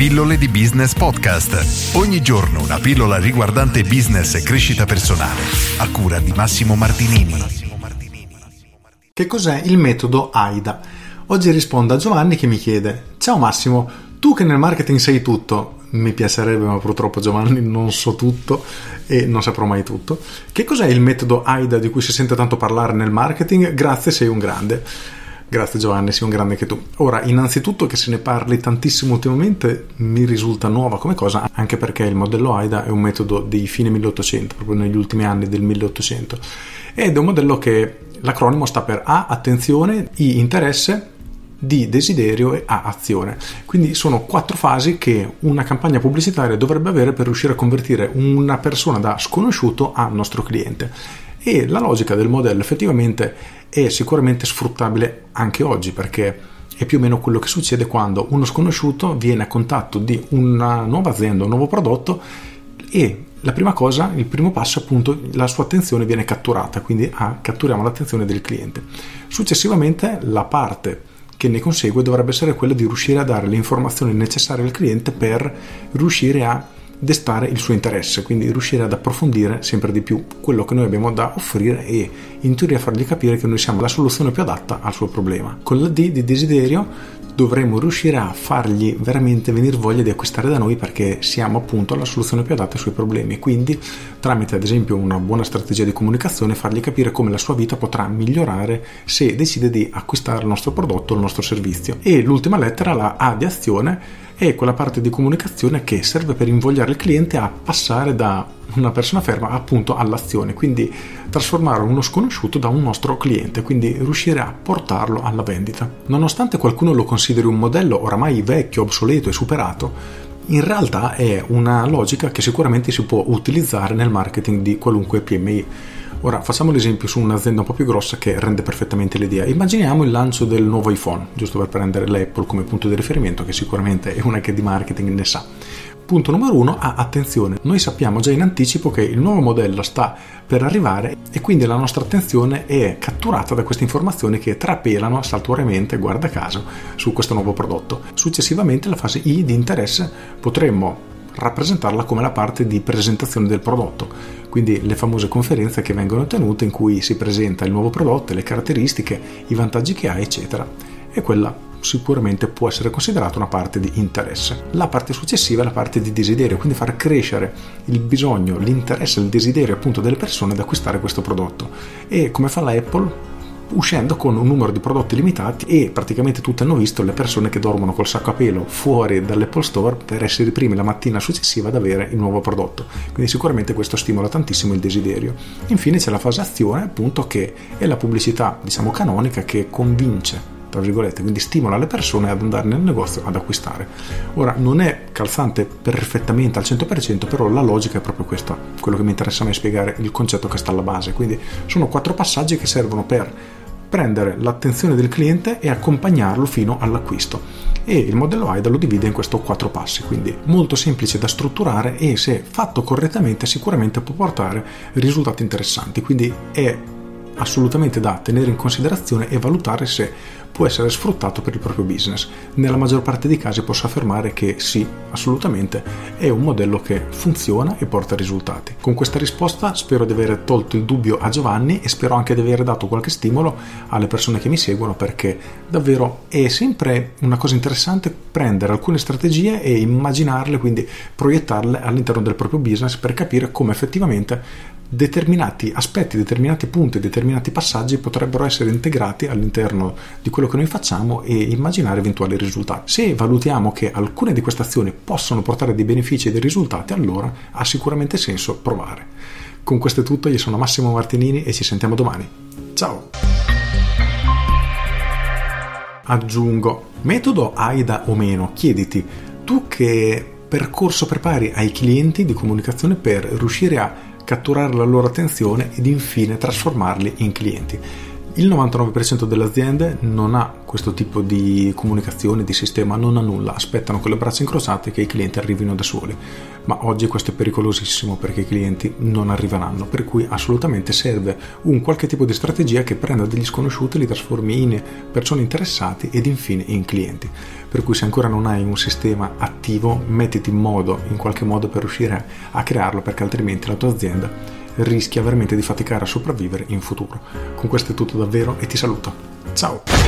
Pillole di Business Podcast. Ogni giorno una pillola riguardante business e crescita personale. A cura di Massimo Martinini. Che cos'è il metodo AIDA? Oggi rispondo a Giovanni che mi chiede: Ciao Massimo, tu che nel marketing sei tutto, mi piacerebbe, ma purtroppo Giovanni non so tutto e non saprò mai tutto. Che cos'è il metodo AIDA di cui si sente tanto parlare nel marketing? Grazie, sei un grande. Grazie Giovanni, sei un grande anche tu. Ora, innanzitutto che se ne parli tantissimo ultimamente mi risulta nuova come cosa, anche perché il modello AIDA è un metodo di fine 1800, proprio negli ultimi anni del 1800, ed è un modello che l'acronimo sta per A, attenzione, I, interesse, D, desiderio e A, azione. Quindi sono quattro fasi che una campagna pubblicitaria dovrebbe avere per riuscire a convertire una persona da sconosciuto a nostro cliente. E la logica del modello effettivamente è sicuramente sfruttabile anche oggi perché è più o meno quello che succede quando uno sconosciuto viene a contatto di una nuova azienda, un nuovo prodotto e la prima cosa, il primo passo appunto la sua attenzione viene catturata, quindi ah, catturiamo l'attenzione del cliente. Successivamente la parte che ne consegue dovrebbe essere quella di riuscire a dare le informazioni necessarie al cliente per riuscire a destare il suo interesse, quindi riuscire ad approfondire sempre di più quello che noi abbiamo da offrire e in teoria fargli capire che noi siamo la soluzione più adatta al suo problema. Con la D di desiderio dovremmo riuscire a fargli veramente venire voglia di acquistare da noi perché siamo appunto la soluzione più adatta ai suoi problemi. Quindi, tramite ad esempio una buona strategia di comunicazione, fargli capire come la sua vita potrà migliorare se decide di acquistare il nostro prodotto o il nostro servizio. E l'ultima lettera, la A di azione, è quella parte di comunicazione che serve per invogliare il cliente a passare da una persona ferma appunto all'azione, quindi trasformare uno sconosciuto da un nostro cliente, quindi riuscire a portarlo alla vendita. Nonostante qualcuno lo consideri un modello oramai vecchio, obsoleto e superato, in realtà è una logica che sicuramente si può utilizzare nel marketing di qualunque PMI Ora facciamo l'esempio su un'azienda un po' più grossa che rende perfettamente l'idea. Immaginiamo il lancio del nuovo iPhone, giusto per prendere l'Apple come punto di riferimento, che sicuramente è una che di marketing ne sa. Punto numero uno, ah, attenzione, noi sappiamo già in anticipo che il nuovo modello sta per arrivare e quindi la nostra attenzione è catturata da queste informazioni che trapelano saltuariamente, guarda caso, su questo nuovo prodotto. Successivamente la fase I di interesse potremmo rappresentarla come la parte di presentazione del prodotto, quindi le famose conferenze che vengono tenute in cui si presenta il nuovo prodotto, le caratteristiche, i vantaggi che ha, eccetera. E quella sicuramente può essere considerata una parte di interesse. La parte successiva è la parte di desiderio, quindi far crescere il bisogno, l'interesse, il desiderio appunto delle persone ad acquistare questo prodotto. E come fa la Apple? Uscendo con un numero di prodotti limitati e praticamente tutti hanno visto le persone che dormono col sacco a pelo fuori dall'Apple Store per essere i primi la mattina successiva ad avere il nuovo prodotto. Quindi sicuramente questo stimola tantissimo il desiderio. Infine c'è la fase azione, appunto, che è la pubblicità, diciamo, canonica che convince tra virgolette, quindi stimola le persone ad andare nel negozio ad acquistare. Ora, non è calzante perfettamente al 100%, però la logica è proprio questa, quello che mi interessa a me spiegare il concetto che sta alla base. Quindi sono quattro passaggi che servono per prendere l'attenzione del cliente e accompagnarlo fino all'acquisto. E il modello AIDA lo divide in questi quattro passi, quindi molto semplice da strutturare e se fatto correttamente sicuramente può portare risultati interessanti. Quindi è assolutamente da tenere in considerazione e valutare se può essere sfruttato per il proprio business. Nella maggior parte dei casi posso affermare che sì, assolutamente, è un modello che funziona e porta risultati. Con questa risposta spero di aver tolto il dubbio a Giovanni e spero anche di aver dato qualche stimolo alle persone che mi seguono perché davvero è sempre una cosa interessante prendere alcune strategie e immaginarle, quindi proiettarle all'interno del proprio business per capire come effettivamente determinati aspetti, determinati punti, determinati passaggi potrebbero essere integrati all'interno di quello che noi facciamo e immaginare eventuali risultati. Se valutiamo che alcune di queste azioni possono portare dei benefici e dei risultati, allora ha sicuramente senso provare. Con questo è tutto, io sono Massimo Martinini e ci sentiamo domani. Ciao! Aggiungo, metodo AIDA o meno, chiediti, tu che percorso prepari ai clienti di comunicazione per riuscire a catturare la loro attenzione ed infine trasformarli in clienti. Il 99% delle aziende non ha questo tipo di comunicazione, di sistema, non ha nulla, aspettano con le braccia incrociate che i clienti arrivino da soli. Ma oggi questo è pericolosissimo perché i clienti non arriveranno, per cui assolutamente serve un qualche tipo di strategia che prenda degli sconosciuti, li trasformi in persone interessate ed infine in clienti. Per cui se ancora non hai un sistema attivo, mettiti in modo, in qualche modo per riuscire a crearlo perché altrimenti la tua azienda rischia veramente di faticare a sopravvivere in futuro. Con questo è tutto davvero e ti saluto. Ciao!